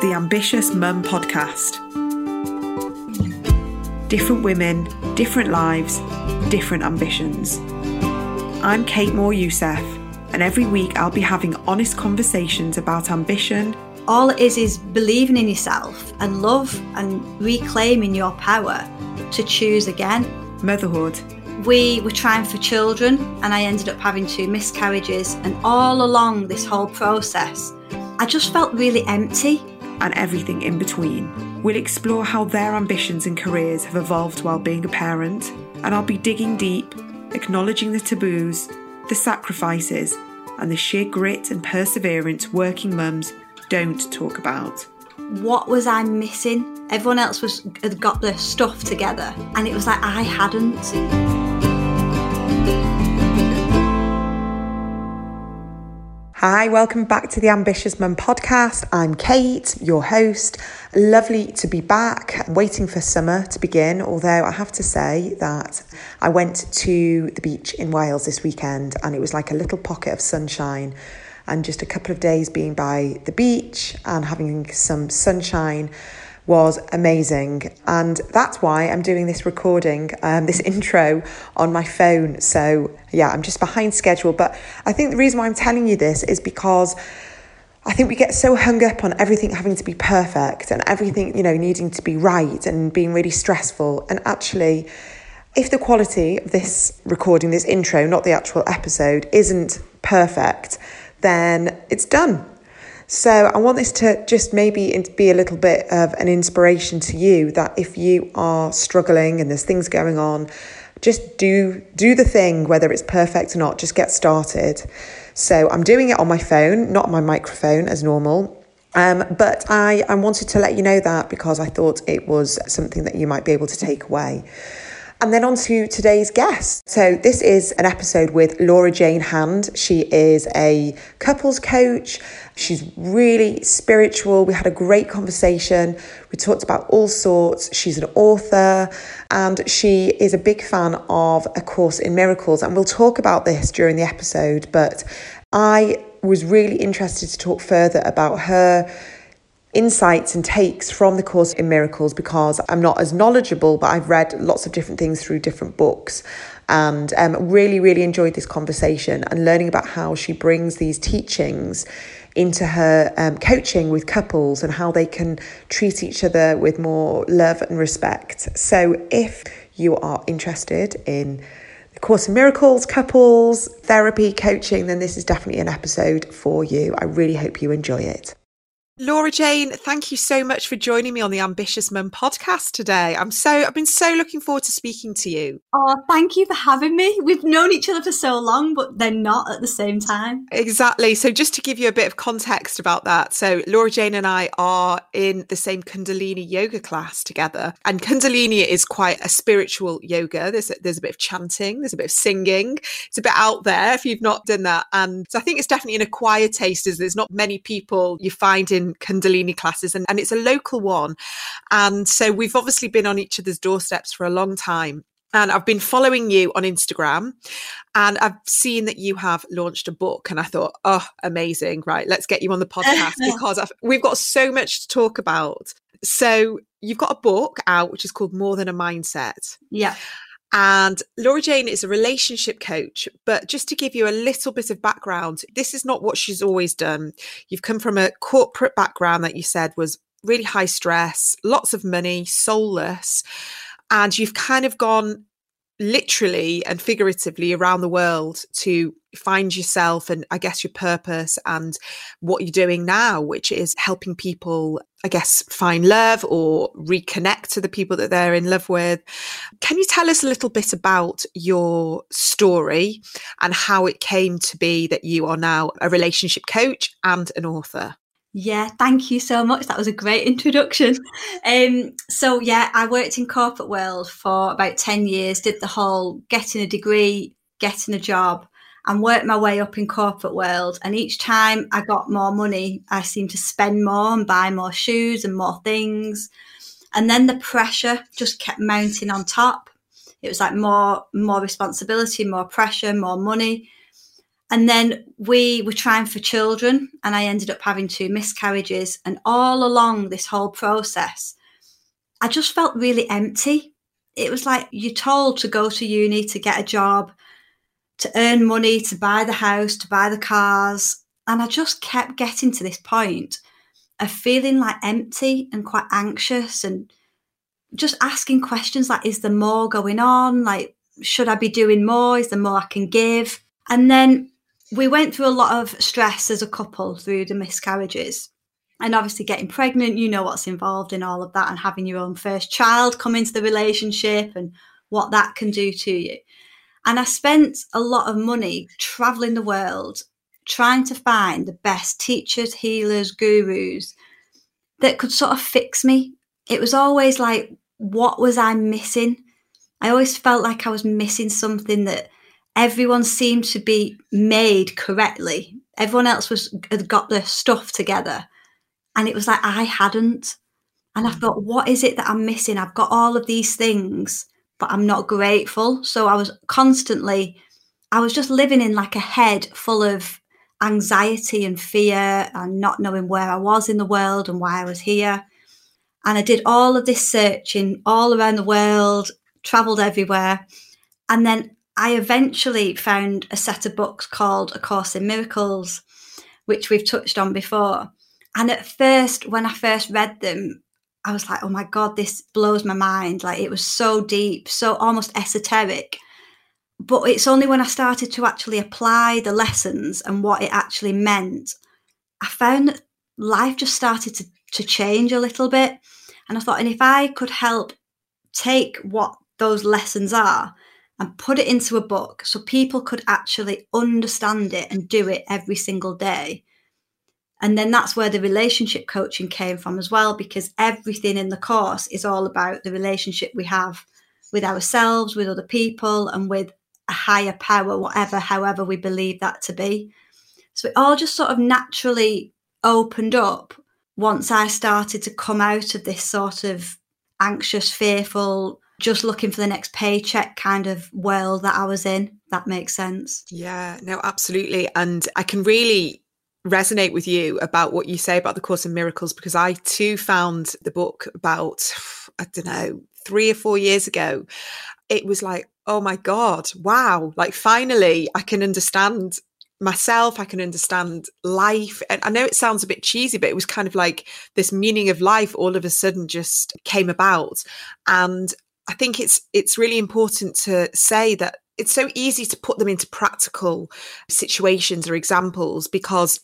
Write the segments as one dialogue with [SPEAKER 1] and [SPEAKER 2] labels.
[SPEAKER 1] The Ambitious Mum Podcast. Different women, different lives, different ambitions. I'm Kate Moore Youssef, and every week I'll be having honest conversations about ambition.
[SPEAKER 2] All it is is believing in yourself and love and reclaiming your power to choose again.
[SPEAKER 1] Motherhood.
[SPEAKER 2] We were trying for children, and I ended up having two miscarriages. And all along this whole process, I just felt really empty.
[SPEAKER 1] And everything in between. We'll explore how their ambitions and careers have evolved while being a parent, and I'll be digging deep, acknowledging the taboos, the sacrifices, and the sheer grit and perseverance working mums don't talk about.
[SPEAKER 2] What was I missing? Everyone else was had got their stuff together, and it was like I hadn't.
[SPEAKER 1] Hi, welcome back to the Ambitious Mum podcast. I'm Kate, your host. Lovely to be back. waiting for summer to begin, although I have to say that I went to the beach in Wales this weekend and it was like a little pocket of sunshine. And just a couple of days being by the beach and having some sunshine was amazing. And that's why I'm doing this recording, um, this intro on my phone. So, yeah, I'm just behind schedule. But I think the reason why I'm telling you this is because. I think we get so hung up on everything having to be perfect and everything, you know, needing to be right and being really stressful. And actually, if the quality of this recording, this intro, not the actual episode, isn't perfect, then it's done. So I want this to just maybe be a little bit of an inspiration to you that if you are struggling and there's things going on, just do do the thing whether it's perfect or not, just get started. So I'm doing it on my phone, not my microphone as normal. Um, but I, I wanted to let you know that because I thought it was something that you might be able to take away. And then on to today's guest. So, this is an episode with Laura Jane Hand. She is a couples coach. She's really spiritual. We had a great conversation. We talked about all sorts. She's an author and she is a big fan of A Course in Miracles. And we'll talk about this during the episode. But I was really interested to talk further about her insights and takes from the Course in Miracles because I'm not as knowledgeable, but I've read lots of different things through different books and um, really, really enjoyed this conversation and learning about how she brings these teachings into her um, coaching with couples and how they can treat each other with more love and respect. So if you are interested in the Course in Miracles, couples, therapy, coaching, then this is definitely an episode for you. I really hope you enjoy it. Laura Jane, thank you so much for joining me on the Ambitious Mum podcast today. I'm so I've been so looking forward to speaking to you.
[SPEAKER 2] Oh, thank you for having me. We've known each other for so long, but they're not at the same time.
[SPEAKER 1] Exactly. So just to give you a bit of context about that. So Laura Jane and I are in the same Kundalini yoga class together. And Kundalini is quite a spiritual yoga. There's a, there's a bit of chanting, there's a bit of singing. It's a bit out there if you've not done that. And so I think it's definitely an acquired taste as there's not many people you find in Kundalini classes, and, and it's a local one. And so we've obviously been on each other's doorsteps for a long time. And I've been following you on Instagram and I've seen that you have launched a book. And I thought, oh, amazing. Right. Let's get you on the podcast because I've, we've got so much to talk about. So you've got a book out, which is called More Than a Mindset.
[SPEAKER 2] Yeah.
[SPEAKER 1] And Laura Jane is a relationship coach. But just to give you a little bit of background, this is not what she's always done. You've come from a corporate background that you said was really high stress, lots of money, soulless. And you've kind of gone literally and figuratively around the world to find yourself and I guess your purpose and what you're doing now, which is helping people, I guess, find love or reconnect to the people that they're in love with. Can you tell us a little bit about your story and how it came to be that you are now a relationship coach and an author?
[SPEAKER 2] Yeah, thank you so much. That was a great introduction. Um, so yeah, I worked in corporate world for about 10 years, did the whole getting a degree, getting a job and worked my way up in corporate world. And each time I got more money, I seemed to spend more and buy more shoes and more things. And then the pressure just kept mounting on top. It was like more, more responsibility, more pressure, more money. And then we were trying for children, and I ended up having two miscarriages. And all along this whole process, I just felt really empty. It was like you're told to go to uni to get a job, to earn money, to buy the house, to buy the cars. And I just kept getting to this point of feeling like empty and quite anxious and just asking questions like, is there more going on? Like, should I be doing more? Is there more I can give? And then we went through a lot of stress as a couple through the miscarriages. And obviously, getting pregnant, you know what's involved in all of that, and having your own first child come into the relationship and what that can do to you. And I spent a lot of money traveling the world trying to find the best teachers, healers, gurus that could sort of fix me. It was always like, what was I missing? I always felt like I was missing something that everyone seemed to be made correctly. Everyone else was had got their stuff together, and it was like I hadn't. And I mm. thought, what is it that I'm missing? I've got all of these things, but I'm not grateful. So I was constantly, I was just living in like a head full of anxiety and fear and not knowing where I was in the world and why I was here. And I did all of this searching all around the world, traveled everywhere. And then I eventually found a set of books called A Course in Miracles, which we've touched on before. And at first, when I first read them, I was like, oh my God, this blows my mind. Like it was so deep, so almost esoteric. But it's only when I started to actually apply the lessons and what it actually meant, I found that life just started to, to change a little bit. And I thought, and if I could help take what those lessons are and put it into a book so people could actually understand it and do it every single day. And then that's where the relationship coaching came from as well, because everything in the course is all about the relationship we have with ourselves, with other people, and with a higher power, whatever, however we believe that to be. So it all just sort of naturally opened up once I started to come out of this sort of anxious, fearful, just looking for the next paycheck kind of world that I was in. That makes sense.
[SPEAKER 1] Yeah, no, absolutely. And I can really resonate with you about what you say about the Course in Miracles because I too found the book about, I don't know, three or four years ago. It was like, oh my God, wow, like finally I can understand myself i can understand life and i know it sounds a bit cheesy but it was kind of like this meaning of life all of a sudden just came about and I think it's it's really important to say that it's so easy to put them into practical situations or examples because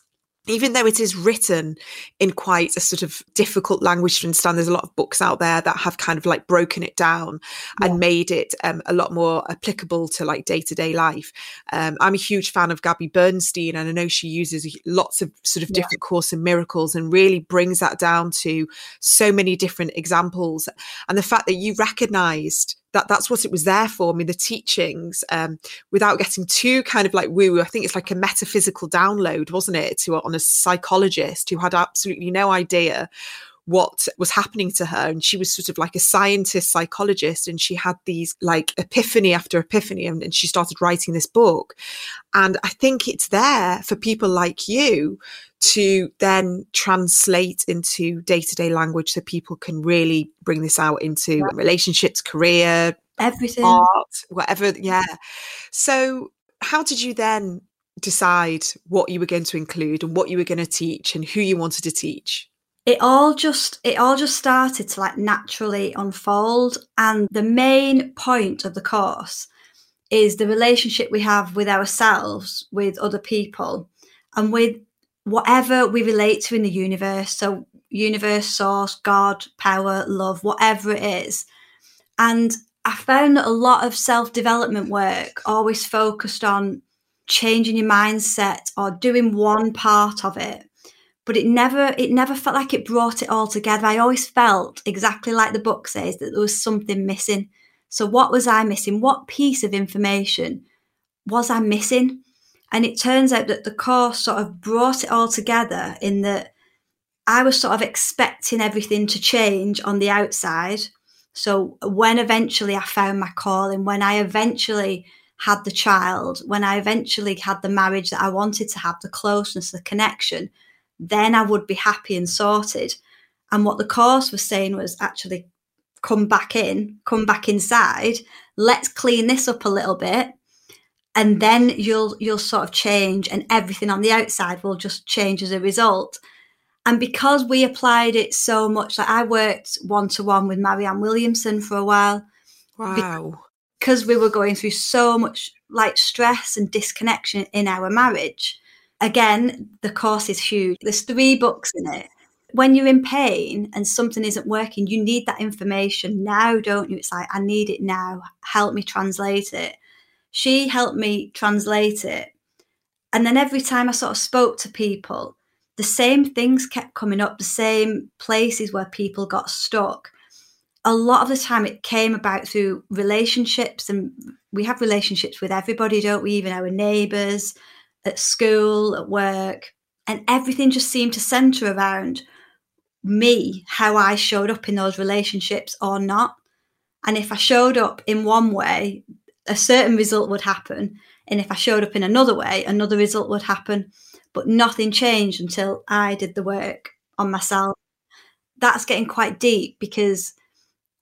[SPEAKER 1] even though it is written in quite a sort of difficult language to understand, there's a lot of books out there that have kind of like broken it down yeah. and made it um, a lot more applicable to like day to day life. Um, I'm a huge fan of Gabby Bernstein, and I know she uses lots of sort of different yeah. Course in Miracles and really brings that down to so many different examples. And the fact that you recognized that that's what it was there for. I mean, the teachings, um, without getting too kind of like woo, woo. I think it's like a metaphysical download, wasn't it, to on a psychologist who had absolutely no idea what was happening to her. And she was sort of like a scientist psychologist. And she had these like epiphany after epiphany. And, and, she started writing this book. And I think it's there for people like you to then translate into day to day language so people can really bring this out into relationships, career,
[SPEAKER 2] everything,
[SPEAKER 1] art, whatever. Yeah. So, how did you then decide what you were going to include and what you were going to teach and who you wanted to teach?
[SPEAKER 2] It all just it all just started to like naturally unfold. And the main point of the course is the relationship we have with ourselves with other people and with whatever we relate to in the universe. So universe source god power love whatever it is. And i found that a lot of self-development work always focused on changing your mindset or doing one part of it but it never it never felt like it brought it all together. I always felt exactly like the book says that there was something missing. So what was i missing? What piece of information was i missing? And it turns out that the course sort of brought it all together in that i was sort of expecting everything to change on the outside. So when eventually i found my calling when i eventually had the child, when I eventually had the marriage that I wanted to have, the closeness, the connection, then I would be happy and sorted. And what the course was saying was actually come back in, come back inside, let's clean this up a little bit. And then you'll you'll sort of change and everything on the outside will just change as a result. And because we applied it so much, like I worked one to one with Marianne Williamson for a while.
[SPEAKER 1] Wow.
[SPEAKER 2] Because we were going through so much like stress and disconnection in our marriage. Again, the course is huge. There's three books in it when you're in pain and something isn't working, you need that information now, don't you? It's like, I need it now. Help me translate it. She helped me translate it. And then every time I sort of spoke to people, the same things kept coming up, the same places where people got stuck. A lot of the time, it came about through relationships, and we have relationships with everybody, don't we? Even our neighbours, at school, at work. And everything just seemed to centre around me how I showed up in those relationships or not. And if I showed up in one way, a certain result would happen. And if I showed up in another way, another result would happen. But nothing changed until I did the work on myself. That's getting quite deep because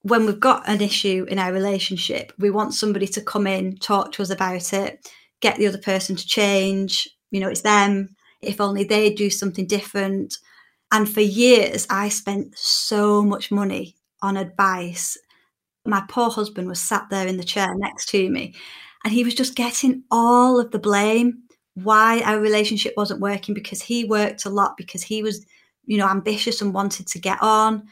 [SPEAKER 2] when we've got an issue in our relationship, we want somebody to come in, talk to us about it, get the other person to change. You know, it's them. If only they do something different. And for years, I spent so much money on advice. My poor husband was sat there in the chair next to me, and he was just getting all of the blame why our relationship wasn't working because he worked a lot, because he was, you know, ambitious and wanted to get on.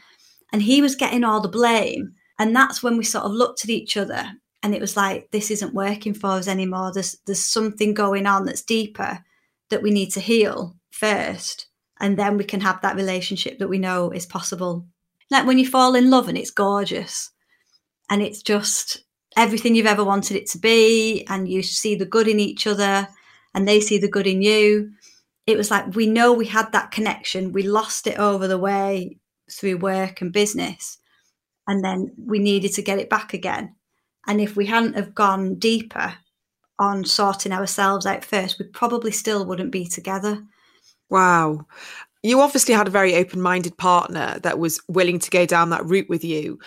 [SPEAKER 2] And he was getting all the blame. And that's when we sort of looked at each other and it was like, this isn't working for us anymore. There's there's something going on that's deeper that we need to heal first and then we can have that relationship that we know is possible. Like when you fall in love and it's gorgeous and it's just everything you've ever wanted it to be, and you see the good in each other and they see the good in you. It was like we know we had that connection, we lost it over the way through work and business, and then we needed to get it back again. And if we hadn't have gone deeper on sorting ourselves out first, we probably still wouldn't be together.
[SPEAKER 1] Wow. You obviously had a very open minded partner that was willing to go down that route with you.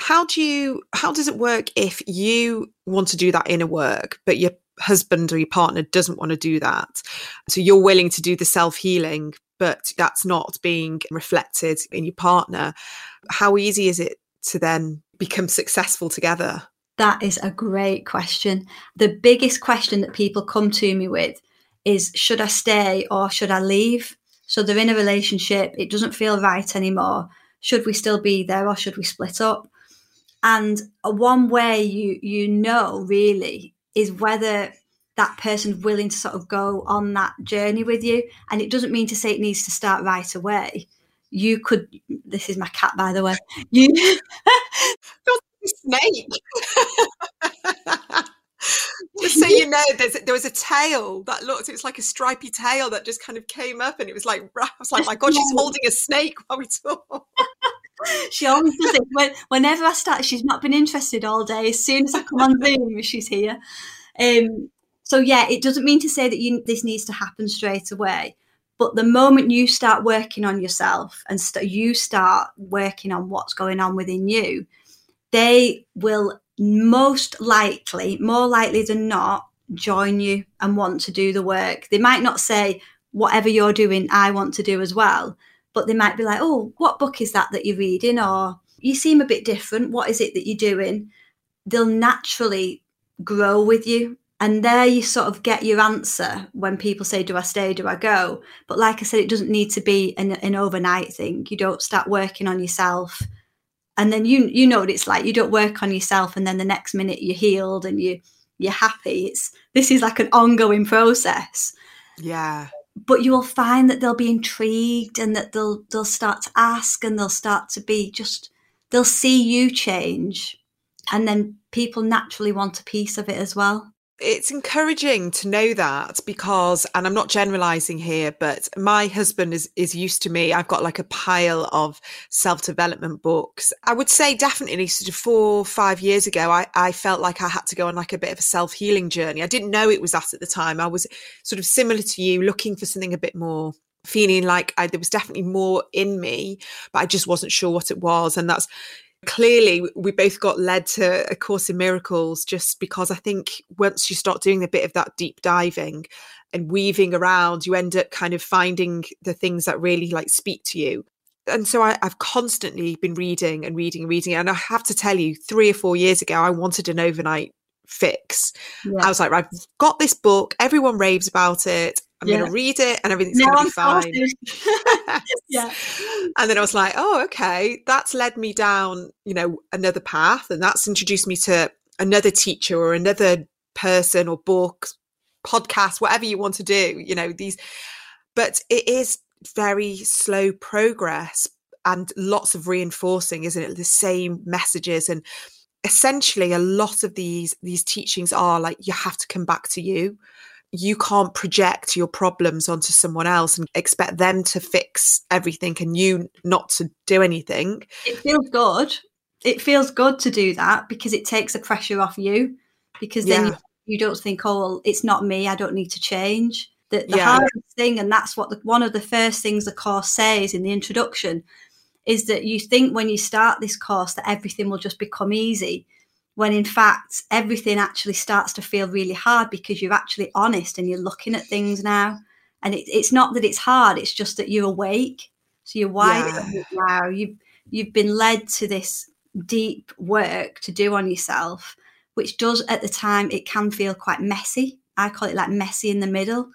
[SPEAKER 1] How do you, how does it work if you want to do that inner work, but your husband or your partner doesn't want to do that? So you're willing to do the self healing, but that's not being reflected in your partner. How easy is it to then become successful together?
[SPEAKER 2] That is a great question. The biggest question that people come to me with is should I stay or should I leave? So they're in a relationship, it doesn't feel right anymore. Should we still be there or should we split up? And one way you you know really is whether that person's willing to sort of go on that journey with you. And it doesn't mean to say it needs to start right away. You could this is my cat by the way. You
[SPEAKER 1] snake. just so you know, there was a tail that looked, it was like a stripy tail that just kind of came up and it was like, I was like, my God, she's holding a snake while we talk.
[SPEAKER 2] she always does it. When, whenever I start, she's not been interested all day. As soon as I come on Zoom, she's here. Um, so yeah, it doesn't mean to say that you, this needs to happen straight away. But the moment you start working on yourself and st- you start working on what's going on within you, they will most likely, more likely than not, join you and want to do the work. They might not say, whatever you're doing, I want to do as well. But they might be like, oh, what book is that that you're reading? Or you seem a bit different. What is it that you're doing? They'll naturally grow with you. And there you sort of get your answer when people say, Do I stay? Do I go? But like I said, it doesn't need to be an, an overnight thing. You don't start working on yourself and then you you know what it's like. You don't work on yourself and then the next minute you're healed and you you're happy. It's this is like an ongoing process.
[SPEAKER 1] Yeah.
[SPEAKER 2] But you will find that they'll be intrigued and that they'll they'll start to ask and they'll start to be just they'll see you change. And then people naturally want a piece of it as well
[SPEAKER 1] It's encouraging to know that because, and I'm not generalizing here, but my husband is, is used to me. I've got like a pile of self development books. I would say definitely sort of four, five years ago, I, I felt like I had to go on like a bit of a self healing journey. I didn't know it was that at the time. I was sort of similar to you, looking for something a bit more feeling like I, there was definitely more in me, but I just wasn't sure what it was. And that's clearly we both got led to a course in miracles just because i think once you start doing a bit of that deep diving and weaving around you end up kind of finding the things that really like speak to you and so I, have constantly been reading and reading and reading and i have to tell you three or four years ago i wanted an overnight fix yeah. i was like right, i've got this book everyone raves about it I'm yeah. going to read it and everything's going to be fine. yeah. And then I was like, oh, okay, that's led me down, you know, another path. And that's introduced me to another teacher or another person or book, podcast, whatever you want to do, you know, these. But it is very slow progress and lots of reinforcing, isn't it? The same messages and essentially a lot of these these teachings are like you have to come back to you you can't project your problems onto someone else and expect them to fix everything and you not to do anything.
[SPEAKER 2] It feels good. It feels good to do that because it takes the pressure off you because then yeah. you, you, don't think, oh, well, it's not me. I don't need to change. The, the yeah. hardest thing, and that's what the, one of the first things the course says in the introduction, is that you think when you start this course that everything will just become easy when in fact everything actually starts to feel really hard because you're actually honest and you're looking at things now. And it, it's not that it's hard it's just that you're awake. So you're wide yeah. now. You've you've been led to this deep work to do on yourself which does at the time it can feel quite messy. I call it like messy in the middle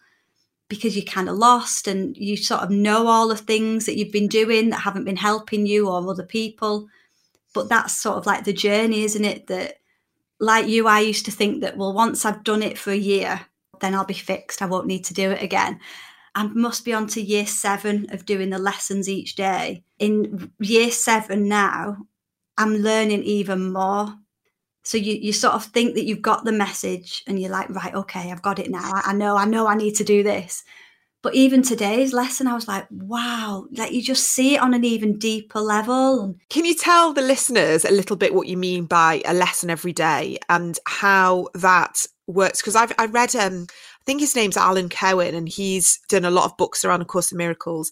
[SPEAKER 2] because you're kind of lost and you sort of know all the things that you've been doing that haven't been helping you or other people but that's sort of like the journey, isn't it? That, like you, I used to think that, well, once I've done it for a year, then I'll be fixed. I won't need to do it again. I must be on to year seven of doing the lessons each day. In year seven now, I'm learning even more. So you, you sort of think that you've got the message and you're like, right, okay, I've got it now. I, know, I know I need to do this. But even today's lesson, I was like, wow, like you just see it on an even deeper level.
[SPEAKER 1] Can you tell the listeners a little bit what you mean by a lesson every day and how that works? Because I've I read um I think his name's Alan Cohen and he's done a lot of books around A Course in Miracles.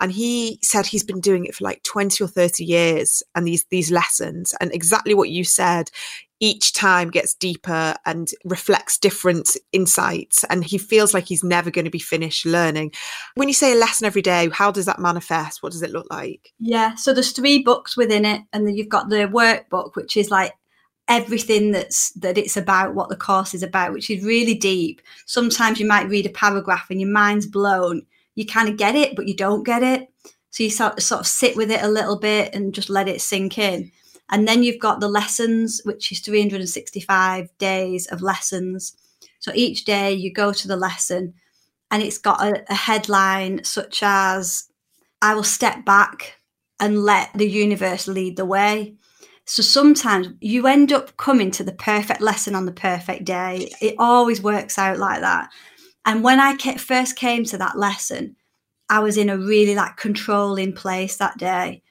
[SPEAKER 1] And he said he's been doing it for like 20 or 30 years and these these lessons. And exactly what you said, each time gets deeper and reflects different insights and he feels like he's never going to be finished learning. When you say a lesson every day how does that manifest? What does it look like?
[SPEAKER 2] Yeah so there's three books within it and then you've got the workbook which is like everything that's that it's about what the course is about which is really deep. Sometimes you might read a paragraph and your mind's blown. You kind of get it but you don't get it. So you sort, sort of sit with it a little bit and just let it sink in and then you've got the lessons, which is 365 days of lessons. So each day you go to the lesson and it's got a, a headline such as, I will step back and let the universe lead the way. So sometimes you end up coming to the perfect lesson on the perfect day. It always works out like that. And when I first came to that lesson, I was in a really like controlling place that day.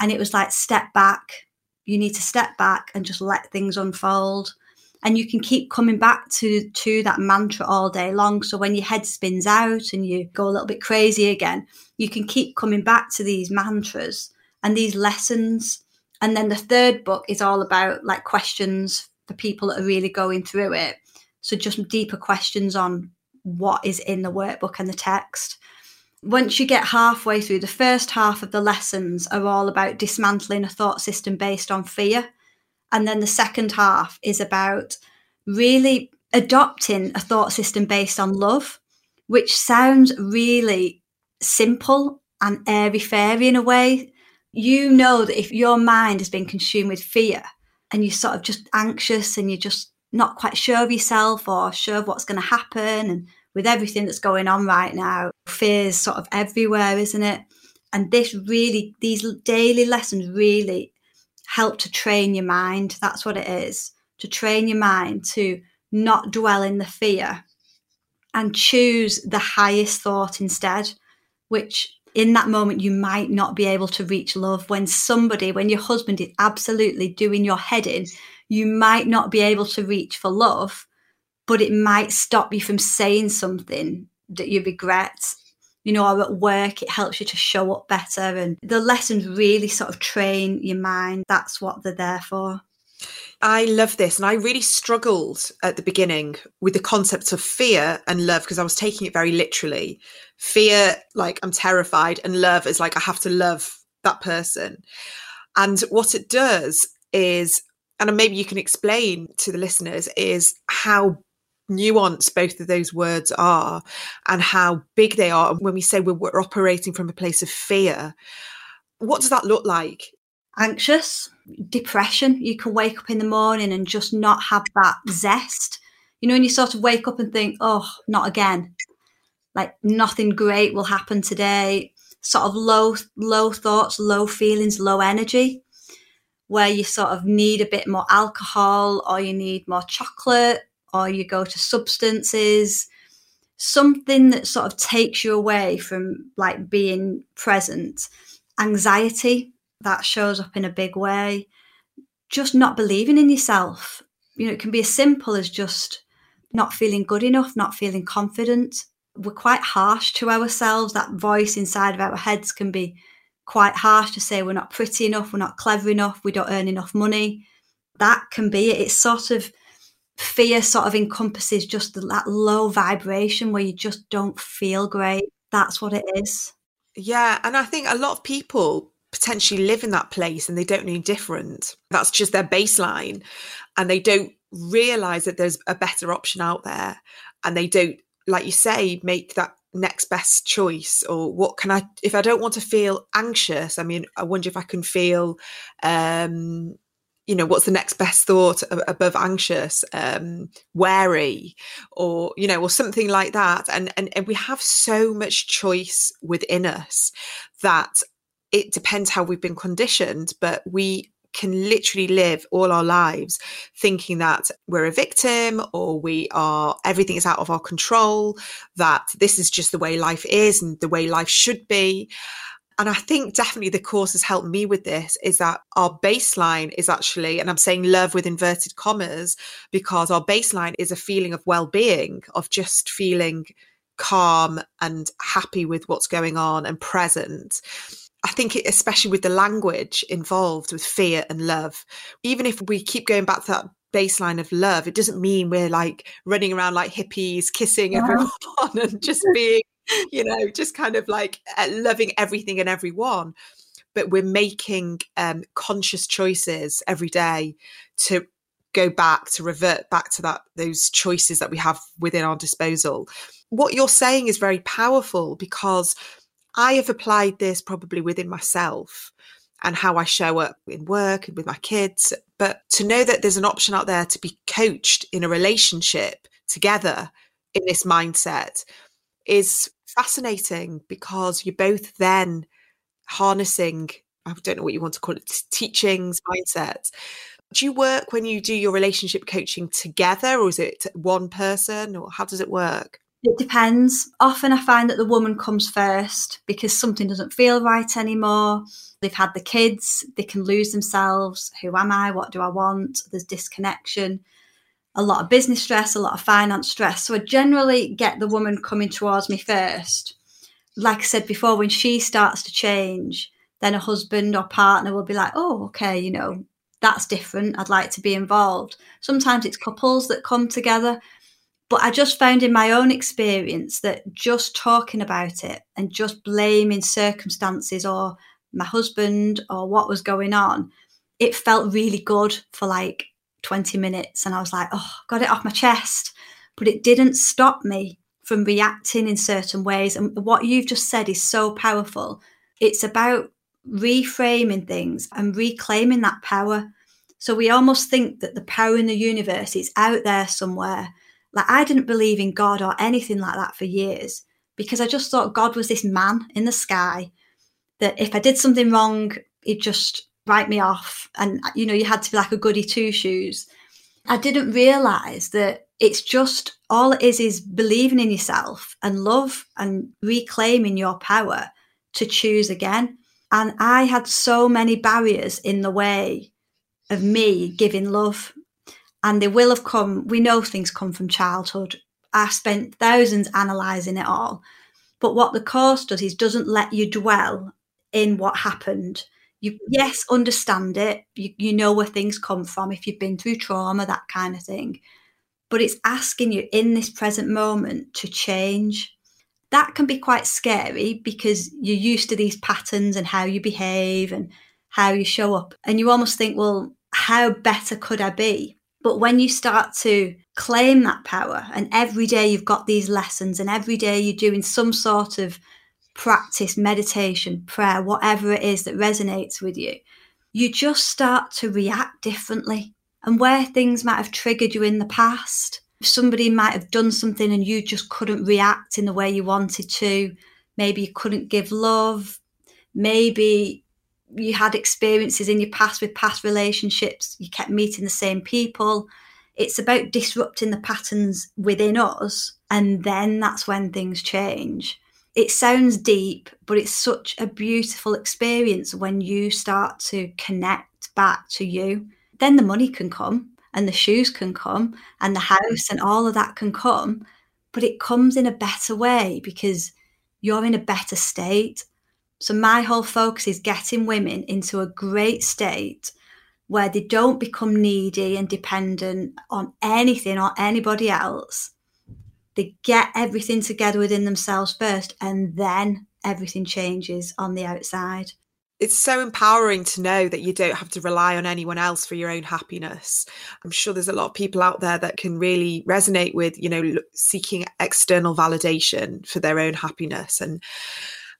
[SPEAKER 2] And it was like, step back, you need to step back and just let things unfold. And you can keep coming back to to that mantra all day long. So when your head spins out and you go a little bit crazy again you can keep coming back to these mantras and these lessons. And then the third book is all about like questions for people that are really going through it. So just deeper questions on what is in the workbook and the text once you get halfway through, the first half of the lessons are all about dismantling a thought system based on fear. And then the second half is about really adopting a thought system based on love, which sounds really simple and airy fairy in a way. You know that if your mind has been consumed with fear and you're sort of just anxious and you're just not quite sure of yourself or sure of what's going to happen and with everything that's going on right now, fears sort of everywhere, isn't it? And this really, these daily lessons really help to train your mind. That's what it is to train your mind to not dwell in the fear and choose the highest thought instead, which in that moment you might not be able to reach love. When somebody, when your husband is absolutely doing your head in, you might not be able to reach for love, but it might stop you from saying something that you regret. You know, or at work, it helps you to show up better. And the lessons really sort of train your mind. That's what they're there for.
[SPEAKER 1] I love this. And I really struggled at the beginning with the concepts of fear and love because I was taking it very literally. Fear, like I'm terrified, and love is like I have to love that person. And what it does is, and maybe you can explain to the listeners, is how nuanced both of those words are and how big they are. When we say we're, we're operating from a place of fear, what does that look like?
[SPEAKER 2] Anxious, depression. You can wake up in the morning and just not have that zest. You know, and you sort of wake up and think, oh, not again. Like nothing great will happen today. Sort of low, low thoughts, low feelings, low energy, where you sort of need a bit more alcohol or you need more chocolate or you go to substances, something that sort of takes you away from like being present. Anxiety that shows up in a big way. Just not believing in yourself. You know, it can be as simple as just not feeling good enough, not feeling confident. We're quite harsh to ourselves. That voice inside of our heads can be quite harsh to say we're not pretty enough, we're not clever enough, we don't earn enough money. That can be it. It's sort of fear sort of encompasses just that low vibration where you just don't feel great. That's what it is.
[SPEAKER 1] Yeah. And I think a lot of people potentially live in that place and they don't know different. That's just their baseline. And they don't realize that there's a better option out there. And they don't, like you say, make that next best choice or what can i if i don't want to feel anxious i mean i wonder if i can feel um you know what's the next best thought above anxious um wary or you know or something like that. And, and and we have so much choice within us that it depends how we've been conditioned but we can literally live all our lives thinking that we're a victim or we are everything is out of our control that this is just the way life is and the way life should be and I think definitely the course has helped me with this is that our baseline is actually, and I'm saying love with inverted commas, because our baseline is a feeling of well being, of just feeling calm and happy with what's going on and present. I think, it, especially with the language involved with fear and love, even if we keep going back to that baseline of love, it doesn't mean we're like running around like hippies, kissing uh-huh. everyone and just being you know, just kind of like uh, loving everything and everyone. But we're making um, conscious choices every day to go back to revert back to that those choices that we have within our disposal. What you're saying is very powerful because I have applied this probably within myself and how I show up in work and with my kids. But to know that there's an option out there to be coached in a relationship together in this mindset is fascinating because you're both then harnessing I don't know what you want to call it teachings mindsets. Do you work when you do your relationship coaching together or is it one person or how does it work?
[SPEAKER 2] It depends. Often i find that the woman comes first because something doesn't feel right anymore. They've had the kids they can lose themselves. Who am i? What do i want? There's disconnection a lot of business stress, a lot of finance stress. So I generally get the woman coming towards me first. Like I said before, when she starts to change, then a husband or partner will be like, oh, okay, you know, that's different. I'd like to be involved. Sometimes it's couples that come together. But I just found in my own experience that just talking about it and just blaming circumstances or my husband or what was going on, it felt really good for like 20 minutes and I was like, oh, got it off my chest. But it didn't stop me from reacting in certain ways. And what you've just said is so powerful. It's about reframing things and reclaiming that power. So we almost think that the power in the universe is out there somewhere. Like I didn't believe in God or anything like that for years because I just thought God was this man in the sky that if I did something wrong, he'd just write me off. And, you know, you had to be like a goody two shoes. I didn't realize that it's just all it is is believing in yourself and love and reclaiming your power to choose again. And I had so many barriers in the way of me giving love. And they will have come, we know things come from childhood. I spent thousands analysing it all. But what the course does is doesn't let you dwell in what happened. You yes, understand it. You, you know where things come from if you've been through trauma, that kind of thing. But it's asking you in this present moment to change. That can be quite scary because you're used to these patterns and how you behave and how you show up. And you almost think, well, how better could I be? But when you start to claim that power, and every day you've got these lessons, and every day you're doing some sort of practice, meditation, prayer, whatever it is that resonates with you, you just start to react differently. And where things might have triggered you in the past, somebody might have done something and you just couldn't react in the way you wanted to, maybe you couldn't give love, maybe you had experiences in your past with past relationships, you kept meeting the same people. It's about disrupting the patterns within us. And then that's when things change. It sounds deep, but it's such a beautiful experience when you start to connect back to you. Then the money can come and the shoes can come and the house and all of that can come. But it comes in a better way because you're in a better state so my whole focus is getting women into a great state where they don't become needy and dependent on anything or anybody else. They get everything together within themselves first, and then everything changes on the outside.
[SPEAKER 1] It's so empowering to know that you don't have to rely on anyone else for your own happiness. I'm sure there's a lot of people out there that can really resonate with, you know, seeking external validation for their own happiness. And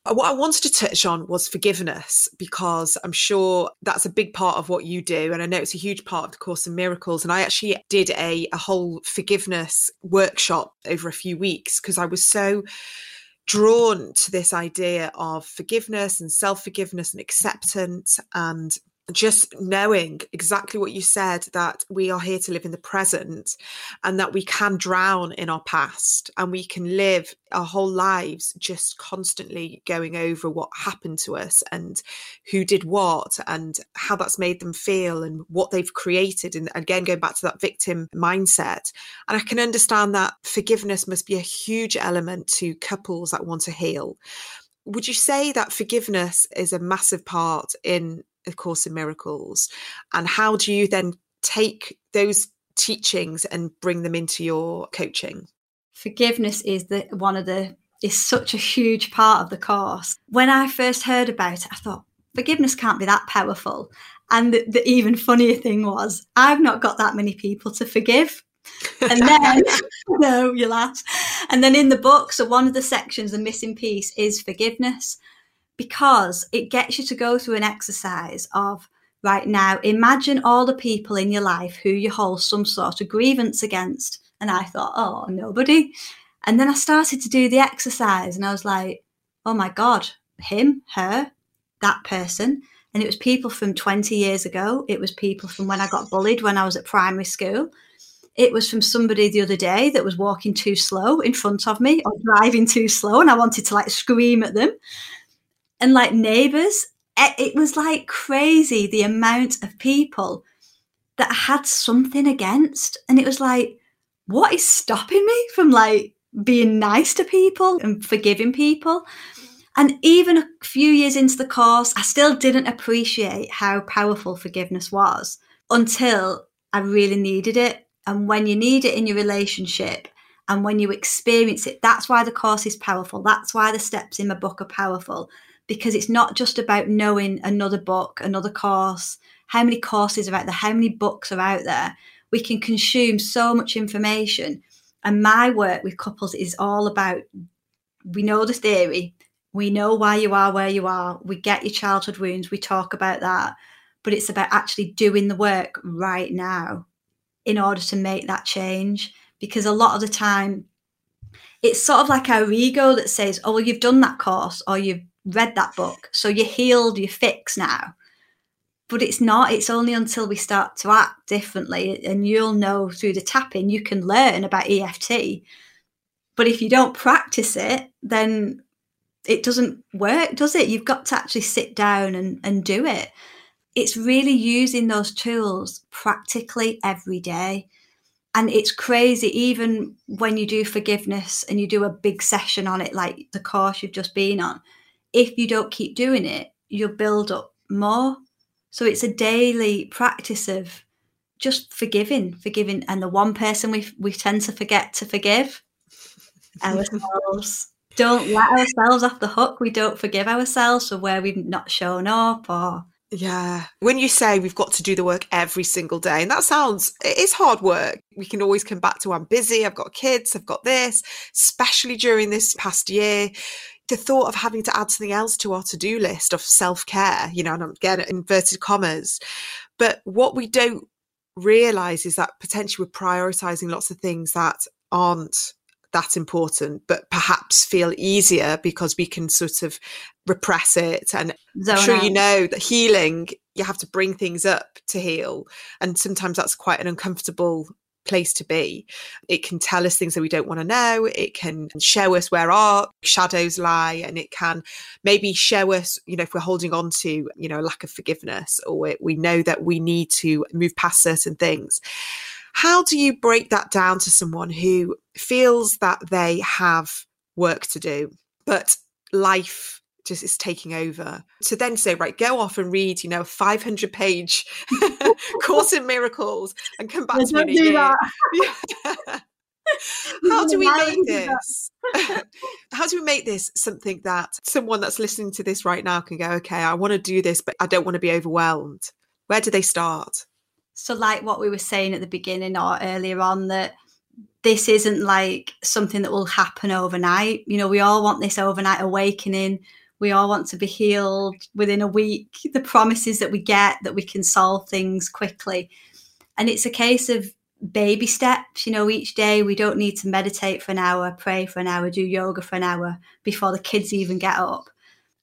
[SPEAKER 1] Uh, what I wanted to touch on was forgiveness because I'm sure that's a big part of what you do. And I know it's a huge part of the Course in Miracles. And I actually did a, a whole forgiveness workshop over a few weeks because I was so drawn to this idea of forgiveness and self forgiveness and acceptance and just knowing exactly what you said that we are here to live in the present and that we can drown in our past and we can live our whole lives just constantly going over what happened to us and who did what and how that's made them feel and what they've created. And again going back to that victim mindset and i can understand that forgiveness must be a huge element to couples that want to heal. Would you say that forgiveness is a massive part in a Course in Miracles? And how do you then take those teachings and bring them into your coaching?
[SPEAKER 2] Forgiveness is the one of the is such a huge part of the course. When I first heard about it, I thought forgiveness can't be that powerful. And the, the even funnier thing was, I've not got that many people to forgive. and then no you laugh and then in the book so one of the sections the missing piece is forgiveness because it gets you to go through an exercise of right now imagine all the people in your life who you hold some sort of grievance against. And i thought oh nobody. And then i started to do the exercise and i was like oh my god him her that person. And it was people from 20 years ago. It was people from when i got bullied when i was at primary school. It was from somebody the other day that was walking too slow in front of me or driving too slow and i wanted to like scream at them and like neighbors. Eh, it was like crazy the amount of people that had something against. And it was like, what is stopping me from like being nice to people and forgiving people? And even a few years into the course, I still didn't appreciate how powerful forgiveness was until I really needed it. And when you need it in your relationship and when you experience it, that's why the course is powerful. That's why the steps in my book are powerful because it's not just about knowing another book, another course, how many courses are out there, how many books are out there. We can consume so much information. And my work with couples is all about we know the theory, we know why you are where you are, we get your childhood wounds, we talk about that. But it's about actually doing the work right now in order to make that change. Because a lot of the time, it's sort of like our ego that says, oh, well, you've done that course or you've read that book. So you're healed, you're fixed now. but it's not. It's only until we start to act differently, and you'll know through the tapping, you can learn about EFT. But if you don't practice it, then it doesn't work, does it? You've got to actually sit down and, and do it. It's really using those tools practically every day. And it's crazy, even when you do forgiveness and you do a big session on it, like the course you've just been on, if you don't keep doing it, you'll build up more. So it's a daily practice of just forgiving, forgiving. And the one person we, we tend to forget to forgive ourselves. don't let ourselves off the hook. We don't forgive ourselves for where we've not shown up or
[SPEAKER 1] yeah. When you say we've got to do the work every single day, and that sounds, it is hard work. We can always come back to I'm busy, I've got kids, I've got this, especially during this past year. The thought of having to add something else to our to do list of self care, you know, and I'm getting inverted commas. But what we don't realize is that potentially we're prioritizing lots of things that aren't that important, but perhaps feel easier because we can sort of repress it. And Zone I'm sure out. you know that healing, you have to bring things up to heal. And sometimes that's quite an uncomfortable place to be. It can tell us things that we don't want to know. It can show us where our shadows lie and it can maybe show us, you know, if we're holding on to, you know, a lack of forgiveness or we know that we need to move past certain things. How do you break that down to someone who feels that they have work to do, but life just is taking over? To then say, right, go off and read, you know, a 500 page course in miracles and come back to me in. How do we make this? How do we make this something that someone that's listening to this right now can go, okay, I want to do this, but I don't want to be overwhelmed? Where do they start?
[SPEAKER 2] So, like what we were saying at the beginning or earlier on, that this isn't like something that will happen overnight. You know, we all want this overnight awakening. We all want to be healed within a week. The promises that we get that we can solve things quickly. And it's a case of baby steps. You know, each day we don't need to meditate for an hour, pray for an hour, do yoga for an hour before the kids even get up.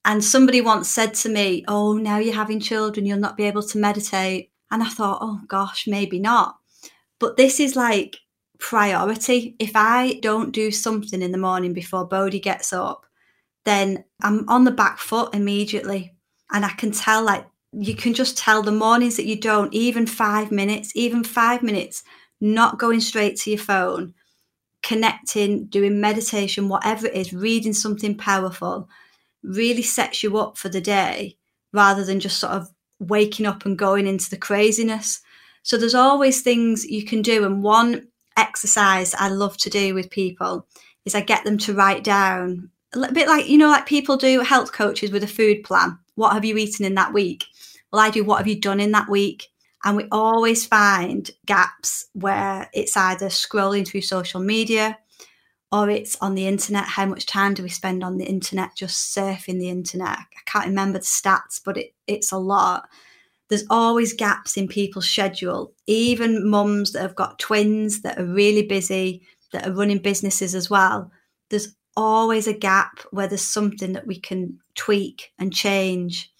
[SPEAKER 2] And somebody once said to me, Oh, now you're having children, you'll not be able to meditate. And I thought, oh gosh, maybe not. But this is like priority. If I don't do something in the morning before Bodhi gets up, then I'm on the back foot immediately. And I can tell, like, you can just tell the mornings that you don't, even five minutes, even five minutes, not going straight to your phone, connecting, doing meditation, whatever it is, reading something powerful, really sets you up for the day rather than just sort of waking up and going into the craziness. So there's always things you can do. And one exercise I love to do with people is I get them to write down a bit like, you know, like people do health coaches with a food plan. What have you eaten in that week? Well, I do what have you done in that week? And we always find gaps where it's either scrolling through social media or it's on the internet. How much time do we spend on the internet just surfing the internet? I can't remember the stats, but it, it's a lot. There's always gaps in people's schedule, even mums that have got twins that are really busy, that are running businesses as well. There's always a gap where there's something that we can tweak and change.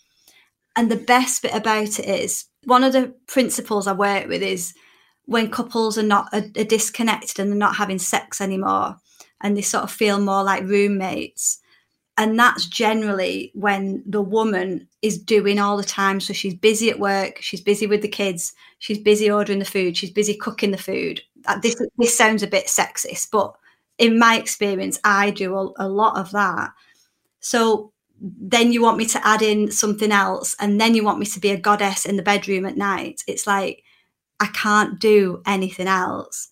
[SPEAKER 2] And the best bit about it is one of the principles I work with is when couples are not are, are disconnected and they're not having sex anymore and they sort of feel more like roommates. And that's generally when the woman is doing all the time. So she's busy at work, she's busy with the kids, she's busy ordering the food, she's busy cooking the food. This, this sounds a bit sexist, but in my experience, I do a, a lot of that. So then you want me to add in something else, and then you want me to be a goddess in the bedroom at night. It's like, I can't do anything else.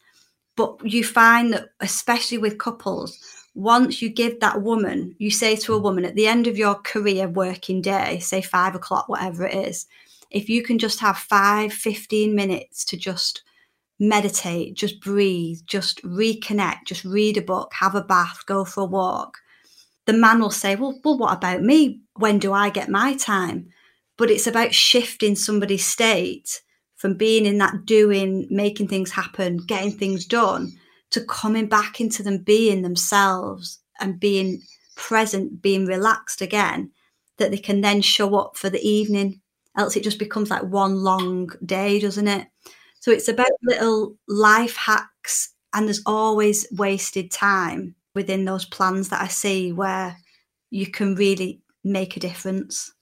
[SPEAKER 2] But you find that, especially with couples, once you give that woman, you say to a woman at the end of your career working day, say five o'clock, whatever it is, if you can just have five, 15 minutes to just meditate, just breathe, just reconnect, just read a book, have a bath, go for a walk, the man will say, well, well, what about me? When do I get my time? But it's about shifting somebody's state from being in that doing, making things happen, getting things done, to coming back into them being themselves and being present, being relaxed again, that they can then show up for the evening. else it just becomes like one long day, doesn't it? So it's about little life hacks, and there's always wasted time within those plans that I see where you can really make a difference.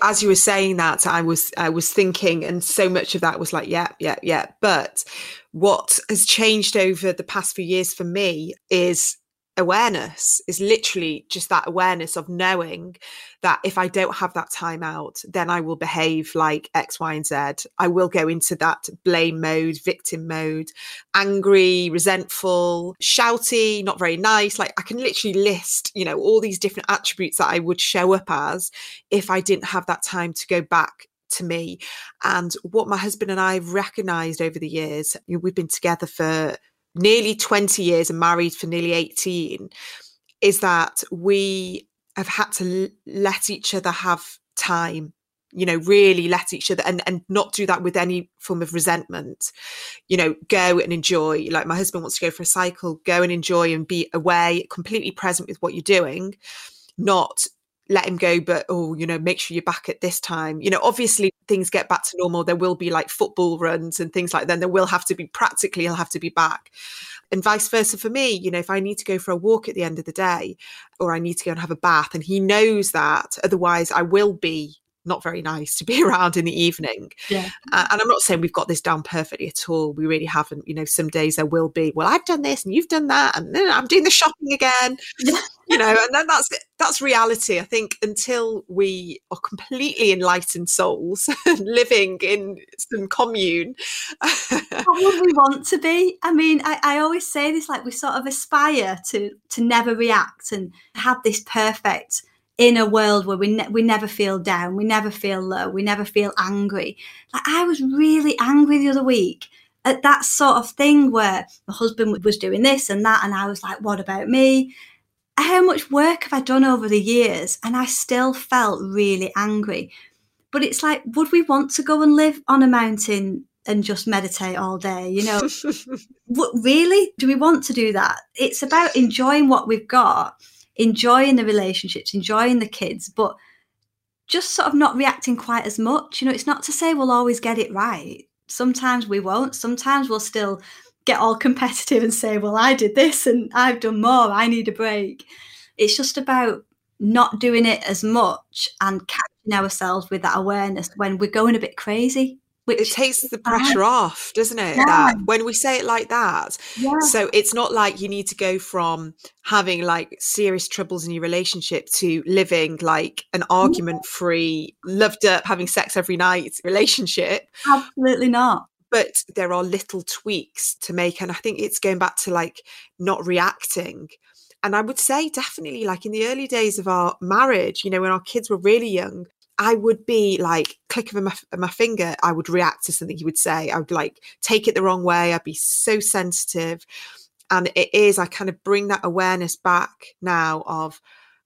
[SPEAKER 1] As you were saying that i was i was thinking and so much of that was like yeah yeah yeah. But what has changed over the past few years for me is awareness is literally just that awareness of knowing that if I don't have that time out, then I will behave like X, Y, and Z. I will go into that blame mode, victim mode, angry, resentful, shouty, not very nice. Like I can literally list, you know, all these different attributes that I would show up as if I didn't have that time to go back to me. And what my husband and I have recognized over the years, you know, we've been together for nearly 20 years and married for nearly 18 is that we have had to let each other have time you know really let each other and and not do that with any form of resentment. You know go and enjoy like my husband wants to go for a cycle go and enjoy and be away completely present with what you're doing not let him go, but oh, you know, make sure you're back at this time. You know, obviously things get back to normal. There will be like football runs and things like that. There will have to be practically, he'll have to be back. And vice versa for me, you know, if I need to go for a walk at the end of the day or I need to go and have a bath, and he knows that, otherwise I will be not very nice to be around in the evening. Yeah. Uh, and I'm not saying we've got this down perfectly at all. We really haven't. You know, some days there will be, well, I've done this and you've done that, and then I'm doing the shopping again. you know, and then that's that's reality. I think until we are completely enlightened souls living in some commune.
[SPEAKER 2] what would we want to be? I mean, I, I always say this like we sort of aspire to to never react and have this perfect in a world where we ne- we never feel down, we never feel low, we never feel angry. Like I was really angry the other week at that sort of thing where my husband was doing this and that, and I was like, "What about me?" How much work have I done over the years, and I still felt really angry. But it's like, would we want to go and live on a mountain and just meditate all day? You know, what, really? Do we want to do that? It's about enjoying what we've got enjoying the relationships, enjoying the kids, but just sort of not reacting quite as much. You know, it's not to say we'll always get it right. Sometimes we won't. Sometimes we'll still get all competitive and say, well, I did this and I've done more. I need a break. It's just about not doing it as much and catching ourselves with that awareness when we're going a bit crazy.
[SPEAKER 1] Which it takes the pressure off, doesn't it? Yeah. That when we say it like that. Yeah. So it's not like you need to go from having like serious troubles in your relationship to living like an argument free, loved up, having sex every night relationship.
[SPEAKER 2] Absolutely not
[SPEAKER 1] but there are little tweaks to make and i think it's going back to like not reacting and i would say definitely like in the early days of our marriage you know when our kids were really young I would be like click of my, my finger, I would react to something he would say. I would like take it the wrong way. I'd be so sensitive. And it is, I kind of bring that awareness back now of,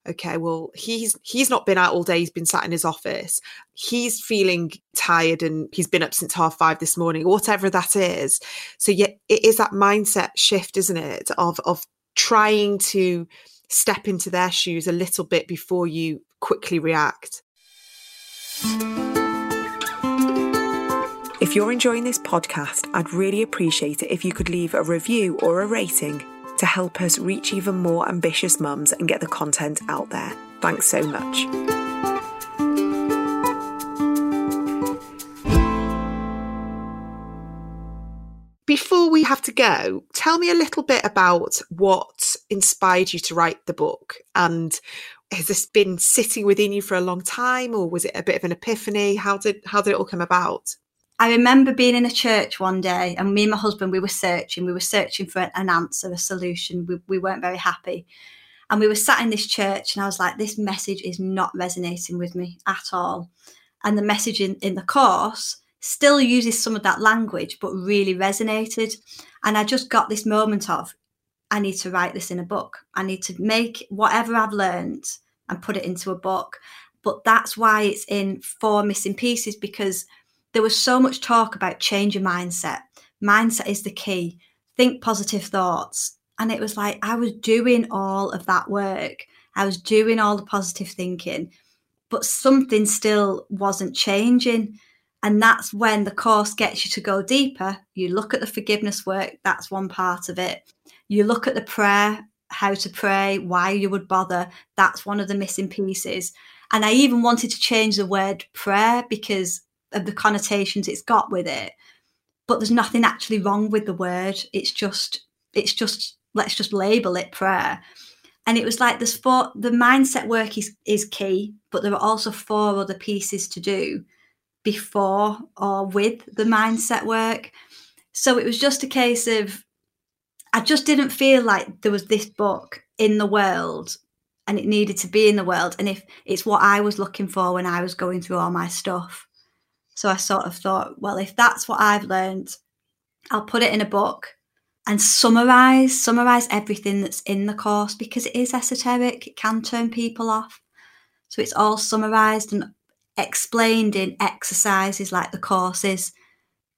[SPEAKER 1] okay, well, he's he's not been out all day, he's been sat in his office. He's feeling tired and he's been up since half five this morning, whatever that is. So yeah, it is that mindset shift, isn't it? Of of trying to step into their shoes a little bit before you quickly react. If you're enjoying this podcast, I'd really appreciate it if you could leave a review or a rating to help us reach even more ambitious mums and get the content out there. Thanks so much. Before we have to go, tell me a little bit about what inspired you to write the book and has this been sitting within you for a long time or was it a bit of an epiphany? How did how did it all come about?
[SPEAKER 2] I remember being in a church one day and me and my husband we were searching we were searching for an answer a solution. We, we weren't very happy. And we were sat in this church and I was like this message is not resonating with me at all. And the message in, in the course still uses some of that language but really resonated. And I just got this moment of I need to write this in a book. I need to make whatever I've learned and put it into a book. But that's why it's in four missing pieces because there was so much talk about change your mindset. Mindset is the key. Think positive thoughts. And it was like I was doing all of that work. I was doing all the positive thinking, but something still wasn't changing. And that's when the course gets you to go deeper. You look at the forgiveness work, that's one part of it. You look at the prayer, how to pray, why you would bother, that's one of the missing pieces. And I even wanted to change the word prayer because of the connotations it's got with it. But there's nothing actually wrong with the word. It's just, it's just, let's just label it prayer. And it was like the sport, the mindset work is, is key, but there are also four other pieces to do before or with the mindset work. So it was just a case of, I just didn't feel like there was this book in the world and it needed to be in the world. And if it's what I was looking for when I was going through all my stuff. So I sort of thought, well, if that's what I've learned, I'll put it in a book and summarize summarize everything that's in the course because it is esoteric it can turn people off so it's all summarized and explained in exercises like the courses.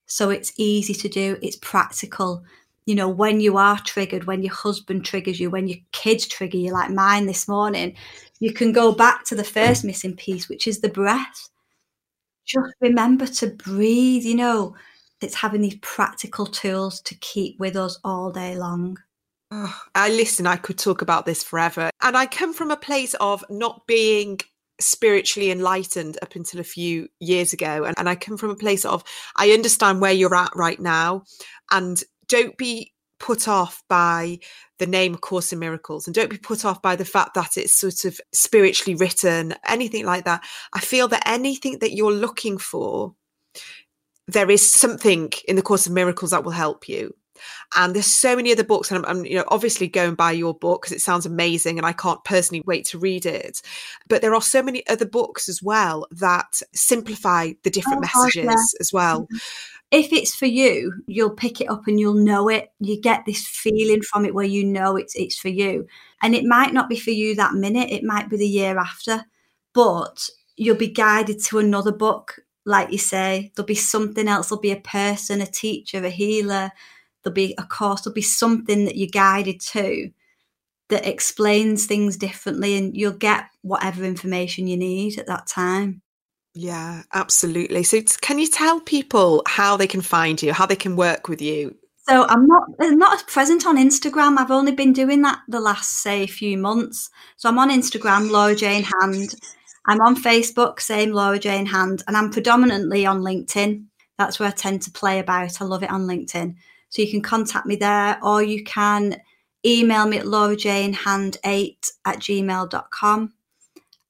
[SPEAKER 2] So it's easy to do, it's practical. You know, when you are triggered, when your husband triggers you, when your kids trigger you, like mine this morning, you can go back to the first missing piece, which is the breath. Just remember to breathe, you know, it's having these practical tools to keep with us all day long.
[SPEAKER 1] Oh, I listen, I could talk about this forever. And I come from a place of not being spiritually enlightened up until a few years ago. And, and I come from a place of, I understand where you're at right now. And don't be put off by the name of Course in Miracles and don't be put off by the fact that it's sort of spiritually written, anything like that. I feel that anything that you're looking for, there is something in the Course of Miracles that will help you. And there's so many other books, and I'm, I'm you know obviously going by your book because it sounds amazing, and I can't personally wait to read it. But there are so many other books as well that simplify the different oh, messages yeah. as well. Mm-hmm.
[SPEAKER 2] If it's for you, you'll pick it up and you'll know it. You get this feeling from it where you know it's it's for you, and it might not be for you that minute. It might be the year after, but you'll be guided to another book like you say, there'll be something else. There'll be a person, a teacher, a healer, there'll be a course, there'll be something that you're guided to that explains things differently and you'll get whatever information you need at that time.
[SPEAKER 1] Yeah, absolutely. So can you tell people how they can find you, how they can work with you?
[SPEAKER 2] So I'm not I'm not present on Instagram. I've only been doing that the last say few months. So I'm on Instagram, Laura Jane Hand. I'm on Facebook, same Laura Jane Hand, and I'm predominantly on LinkedIn. That's where I tend to play about. I love it on LinkedIn. So you can contact me there or you can email me at laurajanehand8 at gmail.com.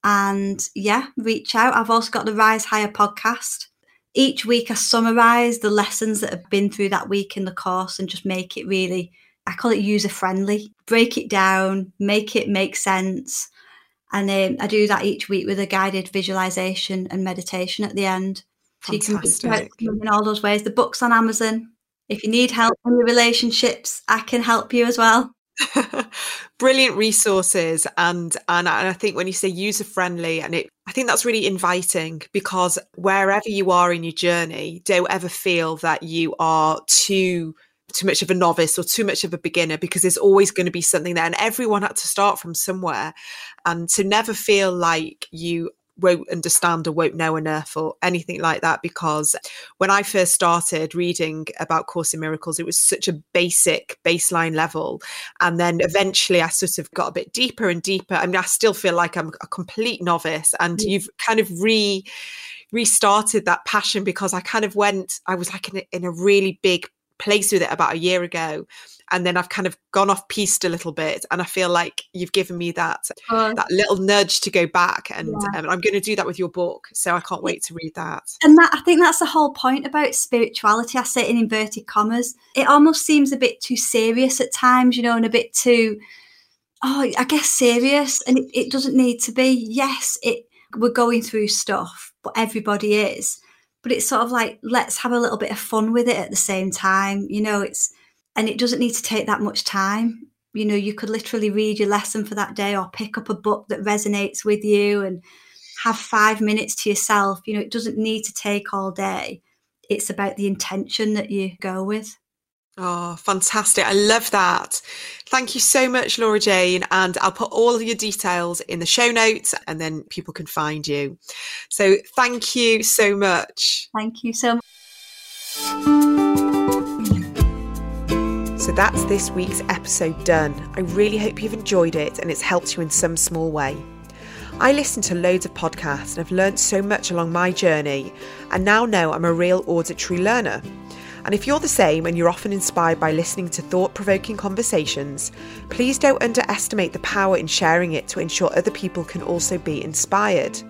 [SPEAKER 2] And yeah, reach out. I've also got the Rise Higher podcast. Each week I summarise the lessons that have been through that week in the course and just make it really, I call it user friendly. Break it down, make it make sense. And um, I do that each week with a guided visualization and meditation at the end.
[SPEAKER 1] Fantastic. So you
[SPEAKER 2] can in all those ways. The book's on Amazon. If you need help in your relationships, I can help you as well.
[SPEAKER 1] Brilliant resources and, and I think when you say user friendly and it I think that's really inviting because wherever you are in your journey, don't ever feel that you are too too much of a novice or too much of a beginner because there's always going to be something there and everyone had to start from somewhere. And to never feel like you won't understand or won't know enough or anything like that because when I first started reading about Course in Miracles, it was such a basic baseline level. And then eventually I sort of got a bit deeper and deeper. I mean, I still feel like I'm a complete novice and yeah. you've kind of re restarted that passion because I kind of went, I was like in a, in a really big place with it about a year ago and then I've kind of gone off piste a little bit, and I feel like you've given me that uh, that little nudge to go back, and yeah. um, I'm going to do that with your book. So I can't wait to read that.
[SPEAKER 2] And that I think that's the whole point about spirituality. I say in inverted commas. It almost seems a bit too serious at times, you know, and a bit too, oh, I guess serious, and it, it doesn't need to be. Yes, it we're going through stuff, but everybody is. But it's sort of like let's have a little bit of fun with it at the same time. You know, it's and it doesn't need to take that much time. You know you could literally read your lesson for that day or pick up a book that resonates with you and have five minutes to yourself. You know it doesn't need to take all day. It's about the intention that you go with
[SPEAKER 1] Oh, fantastic. I love that. Thank you so much, Laura Jane. And I'll put all of your details in the show notes and then people can find you. So thank you so much.
[SPEAKER 2] Thank you so much.
[SPEAKER 1] So that's this week's episode done. I really hope you've enjoyed it and it's helped you in some small way. I listen to loads of podcasts and have learned so much along my journey, and now know I'm a real auditory learner. And if you're the same and you're often inspired by listening to thought provoking conversations, please don't underestimate the power in sharing it to ensure other people can also be inspired.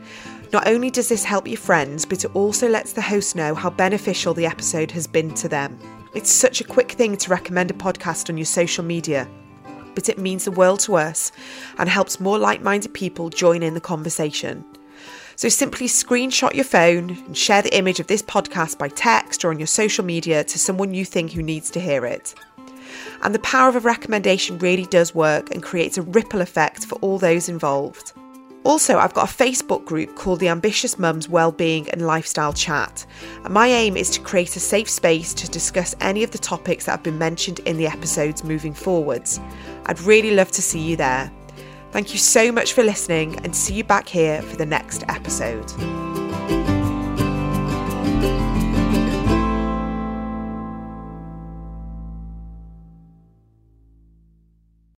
[SPEAKER 1] Not only does this help your friends, but it also lets the host know how beneficial the episode has been to them. It's such a quick thing to recommend a podcast on your social media, but it means the world to us and helps more like minded people join in the conversation. So simply screenshot your phone and share the image of this podcast by text or on your social media to someone you think who needs to hear it. And the power of a recommendation really does work and creates a ripple effect for all those involved. Also, I've got a Facebook group called the Ambitious Mums Wellbeing and Lifestyle Chat, and my aim is to create a safe space to discuss any of the topics that have been mentioned in the episodes moving forwards. I'd really love to see you there. Thank you so much for listening and see you back here for the next episode.